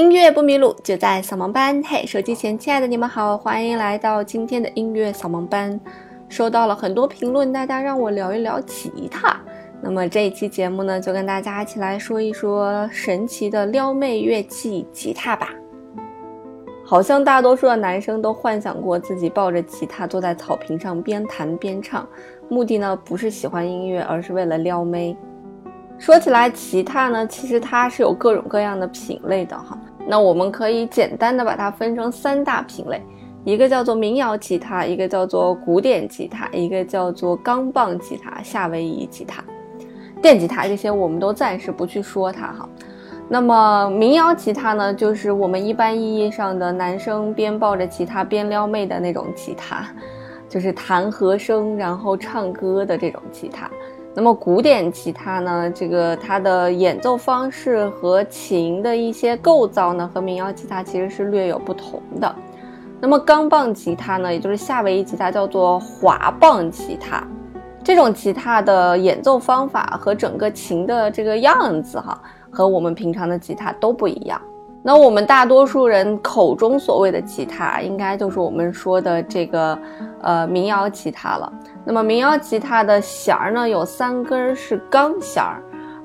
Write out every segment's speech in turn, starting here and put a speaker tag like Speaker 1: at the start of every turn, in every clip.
Speaker 1: 音乐不迷路，就在扫盲班。嘿，手机前亲爱的你们好，欢迎来到今天的音乐扫盲班。收到了很多评论，大家让我聊一聊吉他。那么这一期节目呢，就跟大家一起来说一说神奇的撩妹乐器吉他吧。好像大多数的男生都幻想过自己抱着吉他坐在草坪上边弹边唱，目的呢不是喜欢音乐，而是为了撩妹。说起来，吉他呢，其实它是有各种各样的品类的哈。那我们可以简单的把它分成三大品类，一个叫做民谣吉他，一个叫做古典吉他，一个叫做钢棒吉他、夏威夷吉他、电吉他这些我们都暂时不去说它哈。那么民谣吉他呢，就是我们一般意义上的男生边抱着吉他边撩妹的那种吉他，就是弹和声然后唱歌的这种吉他。那么古典吉他呢？这个它的演奏方式和琴的一些构造呢，和民谣吉他其实是略有不同的。那么钢棒吉他呢，也就是夏威夷吉他，叫做滑棒吉他。这种吉他的演奏方法和整个琴的这个样子，哈，和我们平常的吉他都不一样。那我们大多数人口中所谓的吉他，应该就是我们说的这个，呃，民谣吉他了。那么民谣吉他的弦儿呢，有三根是钢弦儿，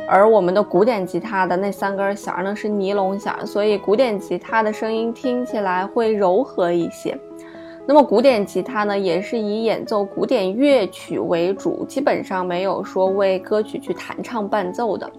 Speaker 1: 而我们的古典吉他的那三根弦儿呢是尼龙弦儿，所以古典吉他的声音听起来会柔和一些。那么古典吉他呢，也是以演奏古典乐曲为主，基本上没有说为歌曲去弹唱伴奏的。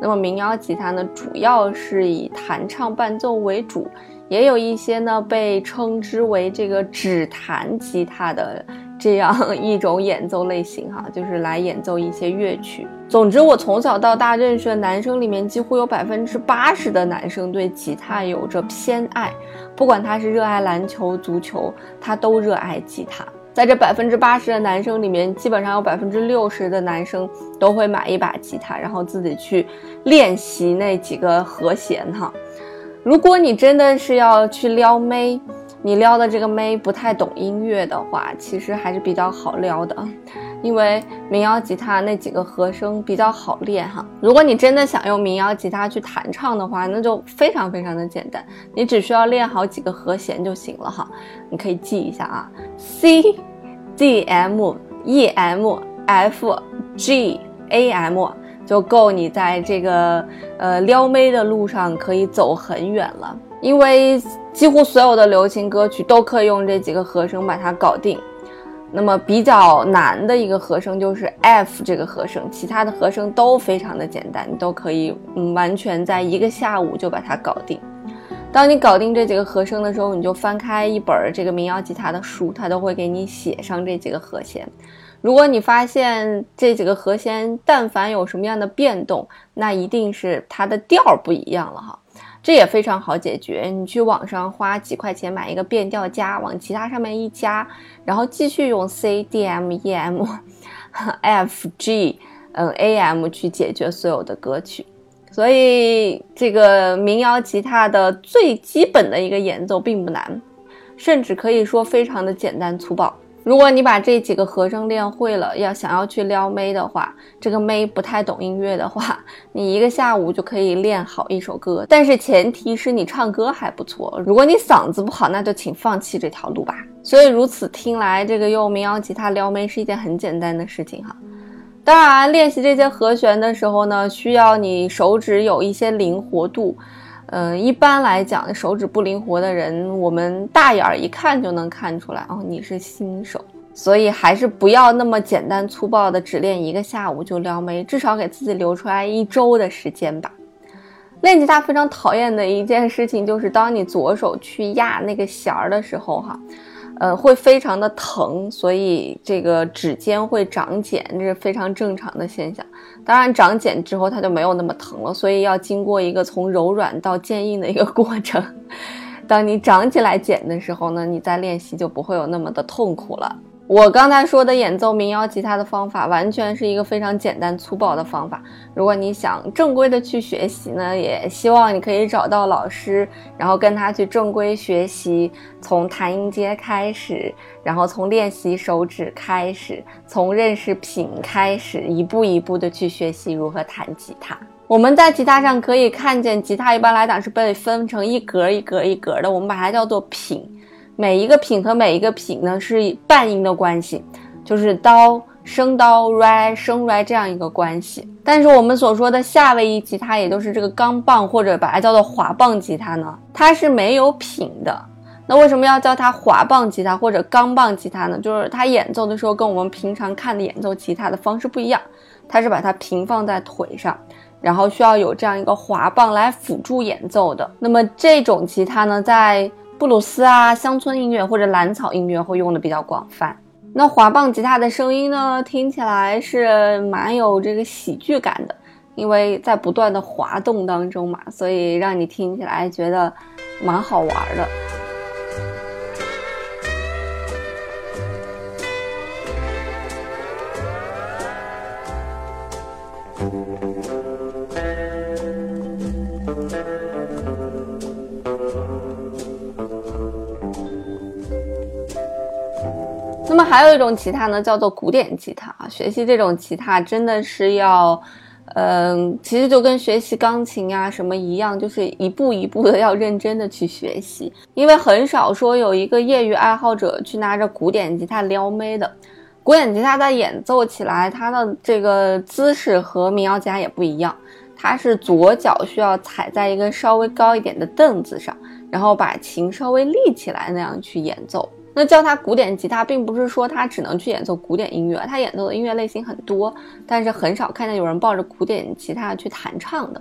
Speaker 1: 那么民谣吉他呢，主要是以弹唱伴奏为主，也有一些呢被称之为这个指弹吉他的。这样 一种演奏类型，哈，就是来演奏一些乐曲。总之，我从小到大认识的男生里面，几乎有百分之八十的男生对吉他有着偏爱，不管他是热爱篮球、足球，他都热爱吉他。在这百分之八十的男生里面，基本上有百分之六十的男生都会买一把吉他，然后自己去练习那几个和弦，哈。如果你真的是要去撩妹，你撩的这个妹不太懂音乐的话，其实还是比较好撩的，因为民谣吉他那几个和声比较好练哈。如果你真的想用民谣吉他去弹唱的话，那就非常非常的简单，你只需要练好几个和弦就行了哈。你可以记一下啊，C、D、M、E、M、F、G、A、M 就够你在这个呃撩妹的路上可以走很远了。因为几乎所有的流行歌曲都可以用这几个和声把它搞定，那么比较难的一个和声就是 F 这个和声，其他的和声都非常的简单，你都可以嗯完全在一个下午就把它搞定。当你搞定这几个和声的时候，你就翻开一本这个民谣吉他的书，它都会给你写上这几个和弦。如果你发现这几个和弦但凡有什么样的变动，那一定是它的调不一样了哈。这也非常好解决，你去网上花几块钱买一个变调夹，往吉他上面一夹，然后继续用 C D M E M F G 嗯 A M 去解决所有的歌曲。所以这个民谣吉他的最基本的一个演奏并不难，甚至可以说非常的简单粗暴。如果你把这几个和声练会了，要想要去撩妹的话，这个妹不太懂音乐的话，你一个下午就可以练好一首歌。但是前提是你唱歌还不错。如果你嗓子不好，那就请放弃这条路吧。所以如此听来，这个用民谣吉他撩妹是一件很简单的事情哈。当然，练习这些和弦的时候呢，需要你手指有一些灵活度。嗯，一般来讲，手指不灵活的人，我们大眼儿一看就能看出来哦，你是新手，所以还是不要那么简单粗暴的只练一个下午就撩妹，至少给自己留出来一周的时间吧。练吉他非常讨厌的一件事情就是，当你左手去压那个弦儿的时候，哈。呃，会非常的疼，所以这个指尖会长茧，这是非常正常的现象。当然，长茧之后它就没有那么疼了，所以要经过一个从柔软到坚硬的一个过程。当你长起来茧的时候呢，你再练习就不会有那么的痛苦了。我刚才说的演奏民谣吉他的方法，完全是一个非常简单粗暴的方法。如果你想正规的去学习呢，也希望你可以找到老师，然后跟他去正规学习，从弹音阶开始，然后从练习手指开始，从认识品开始，一步一步的去学习如何弹吉他。我们在吉他上可以看见，吉他一般来讲是被分成一格一格一格的，我们把它叫做品。每一个品和每一个品呢是半音的关系，就是哆升哆来升来这样一个关系。但是我们所说的夏威夷吉他，也就是这个钢棒或者把它叫做滑棒吉他呢，它是没有品的。那为什么要叫它滑棒吉他或者钢棒吉他呢？就是它演奏的时候跟我们平常看的演奏吉他的方式不一样，它是把它平放在腿上，然后需要有这样一个滑棒来辅助演奏的。那么这种吉他呢，在布鲁斯啊，乡村音乐或者蓝草音乐会用的比较广泛。那滑棒吉他的声音呢，听起来是蛮有这个喜剧感的，因为在不断的滑动当中嘛，所以让你听起来觉得蛮好玩的。那么还有一种吉他呢，叫做古典吉他啊。学习这种吉他真的是要，嗯，其实就跟学习钢琴啊什么一样，就是一步一步的要认真的去学习。因为很少说有一个业余爱好者去拿着古典吉他撩妹的。古典吉他在演奏起来，它的这个姿势和民谣吉他也不一样。它是左脚需要踩在一个稍微高一点的凳子上，然后把琴稍微立起来那样去演奏。那叫它古典吉他，并不是说它只能去演奏古典音乐，它演奏的音乐类型很多，但是很少看见有人抱着古典吉他去弹唱的。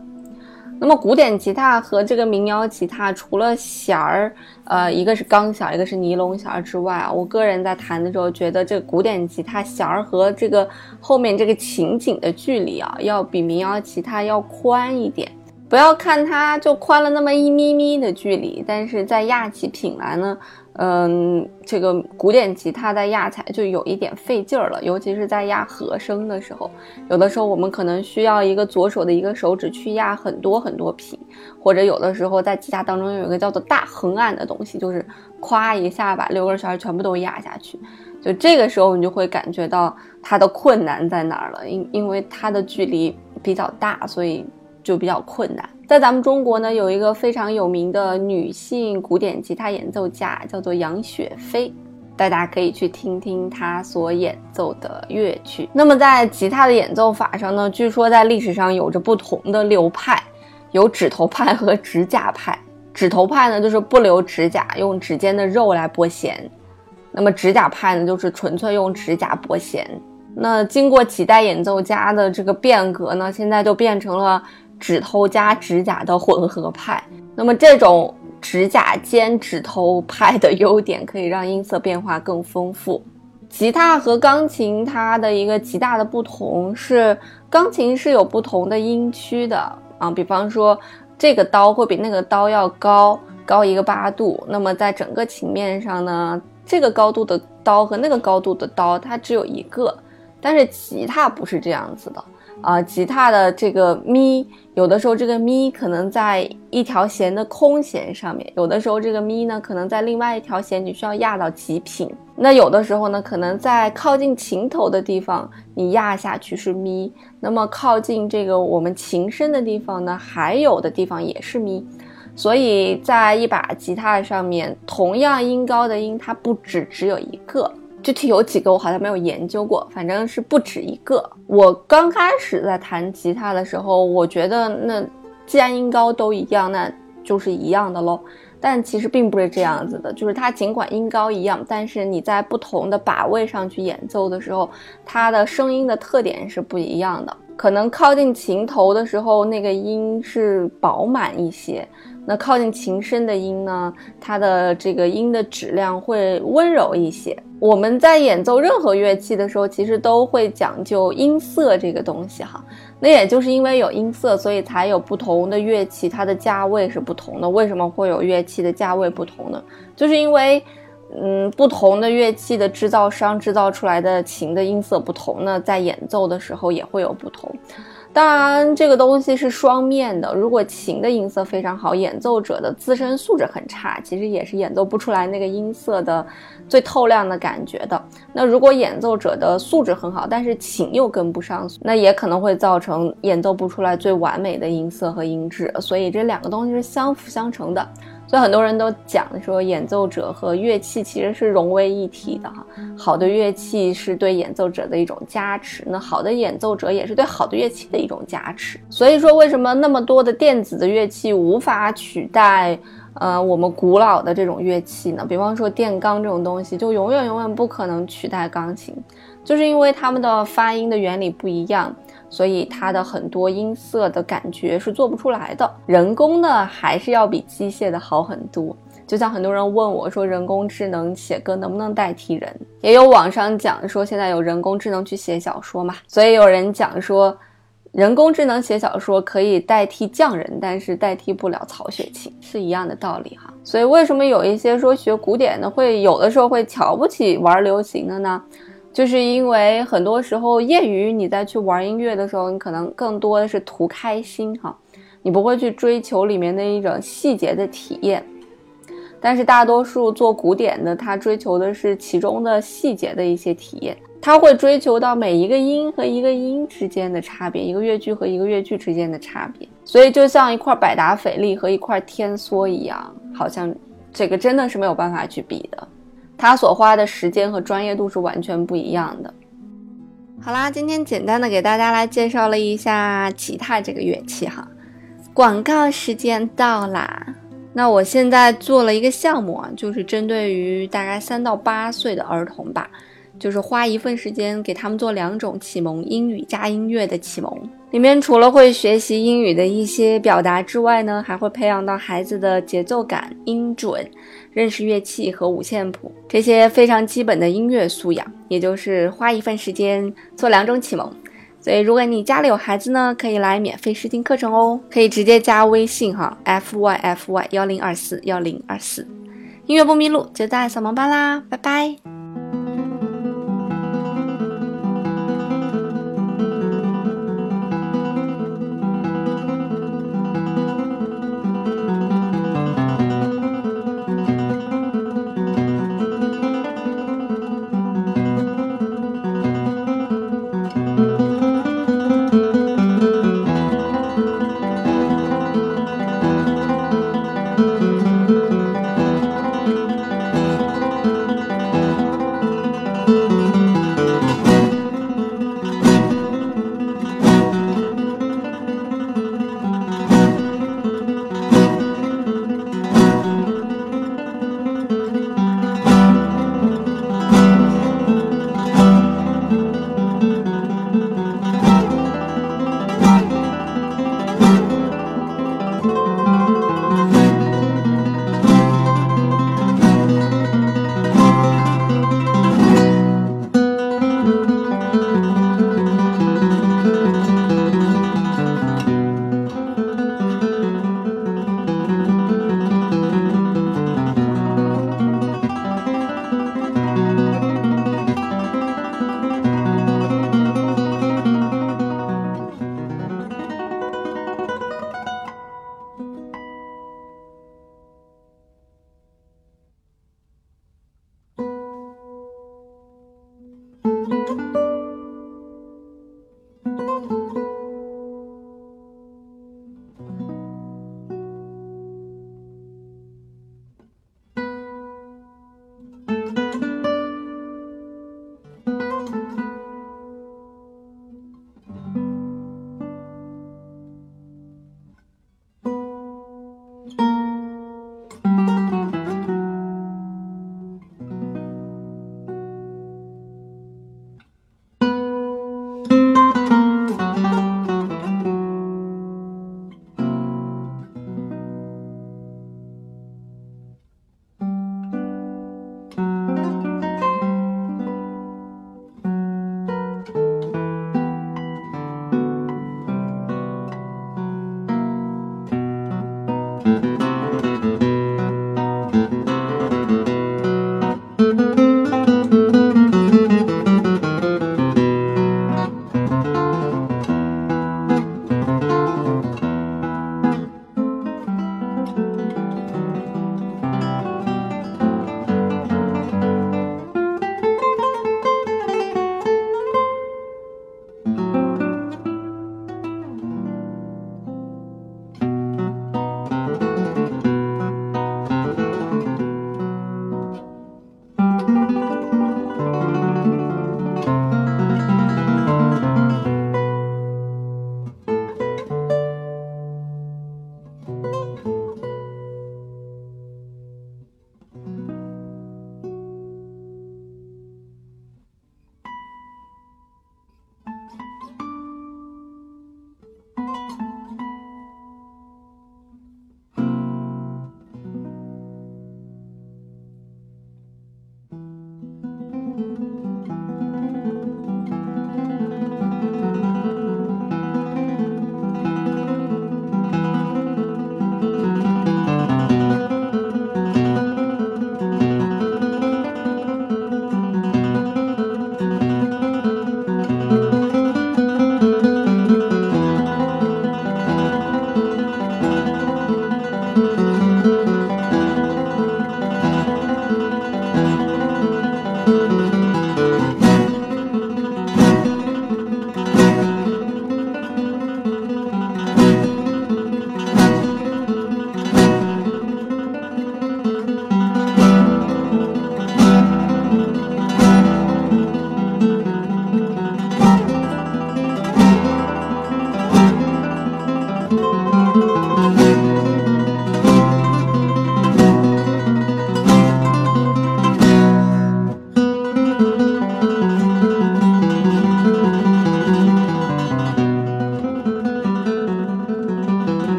Speaker 1: 那么古典吉他和这个民谣吉他，除了弦儿，呃，一个是钢弦，一个是尼龙弦之外啊，我个人在弹的时候觉得，这个古典吉他弦儿和这个后面这个琴颈的距离啊，要比民谣吉他要宽一点。不要看它就宽了那么一咪咪的距离，但是在压起品来呢。嗯，这个古典吉他在压起来就有一点费劲儿了，尤其是在压和声的时候，有的时候我们可能需要一个左手的一个手指去压很多很多品，或者有的时候在吉他当中有一个叫做大横按的东西，就是咵一下把六根弦全部都压下去，就这个时候你就会感觉到它的困难在哪儿了，因因为它的距离比较大，所以就比较困难。在咱们中国呢，有一个非常有名的女性古典吉他演奏家，叫做杨雪飞，大家可以去听听她所演奏的乐曲。那么在吉他的演奏法上呢，据说在历史上有着不同的流派，有指头派和指甲派。指头派呢，就是不留指甲，用指尖的肉来拨弦；那么指甲派呢，就是纯粹用指甲拨弦。那经过几代演奏家的这个变革呢，现在就变成了。指头加指甲的混合派，那么这种指甲兼指头派的优点，可以让音色变化更丰富。吉他和钢琴它的一个极大的不同是，钢琴是有不同的音区的啊，比方说这个刀会比那个刀要高高一个八度，那么在整个琴面上呢，这个高度的刀和那个高度的刀它只有一个，但是吉他不是这样子的。啊，吉他的这个咪，有的时候这个咪可能在一条弦的空弦上面，有的时候这个咪呢可能在另外一条弦，你需要压到极品。那有的时候呢，可能在靠近琴头的地方，你压下去是咪，那么靠近这个我们琴身的地方呢，还有的地方也是咪。所以在一把吉他上面，同样音高的音，它不止只有一个。具体有几个我好像没有研究过，反正是不止一个。我刚开始在弹吉他的时候，我觉得那既然音高都一样，那就是一样的喽。但其实并不是这样子的，就是它尽管音高一样，但是你在不同的把位上去演奏的时候，它的声音的特点是不一样的。可能靠近琴头的时候，那个音是饱满一些。那靠近琴身的音呢，它的这个音的质量会温柔一些。我们在演奏任何乐器的时候，其实都会讲究音色这个东西哈。那也就是因为有音色，所以才有不同的乐器，它的价位是不同的。为什么会有乐器的价位不同呢？就是因为嗯，不同的乐器的制造商制造出来的琴的音色不同呢，在演奏的时候也会有不同。当然，这个东西是双面的。如果琴的音色非常好，演奏者的自身素质很差，其实也是演奏不出来那个音色的最透亮的感觉的。那如果演奏者的素质很好，但是琴又跟不上，那也可能会造成演奏不出来最完美的音色和音质。所以这两个东西是相辅相成的。所以很多人都讲说，演奏者和乐器其实是融为一体的哈。好的乐器是对演奏者的一种加持，那好的演奏者也是对好的乐器的一种加持。所以说，为什么那么多的电子的乐器无法取代呃我们古老的这种乐器呢？比方说电钢这种东西，就永远永远不可能取代钢琴，就是因为它们的发音的原理不一样。所以它的很多音色的感觉是做不出来的，人工的还是要比机械的好很多。就像很多人问我说，人工智能写歌能不能代替人？也有网上讲说，现在有人工智能去写小说嘛。所以有人讲说，人工智能写小说可以代替匠人，但是代替不了曹雪芹，是一样的道理哈。所以为什么有一些说学古典的会有的时候会瞧不起玩流行的呢？就是因为很多时候业余你在去玩音乐的时候，你可能更多的是图开心哈，你不会去追求里面的一种细节的体验。但是大多数做古典的，他追求的是其中的细节的一些体验，他会追求到每一个音和一个音之间的差别，一个乐句和一个乐句之间的差别。所以就像一块百达翡丽和一块天梭一样，好像这个真的是没有办法去比的。他所花的时间和专业度是完全不一样的。好啦，今天简单的给大家来介绍了一下吉他这个乐器哈。广告时间到啦，那我现在做了一个项目啊，就是针对于大概三到八岁的儿童吧。就是花一份时间给他们做两种启蒙，英语加音乐的启蒙。里面除了会学习英语的一些表达之外呢，还会培养到孩子的节奏感、音准、认识乐器和五线谱这些非常基本的音乐素养。也就是花一份时间做两种启蒙。所以如果你家里有孩子呢，可以来免费试听课程哦，可以直接加微信哈，f y f y 幺零二四幺零二四，音乐不迷路就在扫盲班啦，拜拜。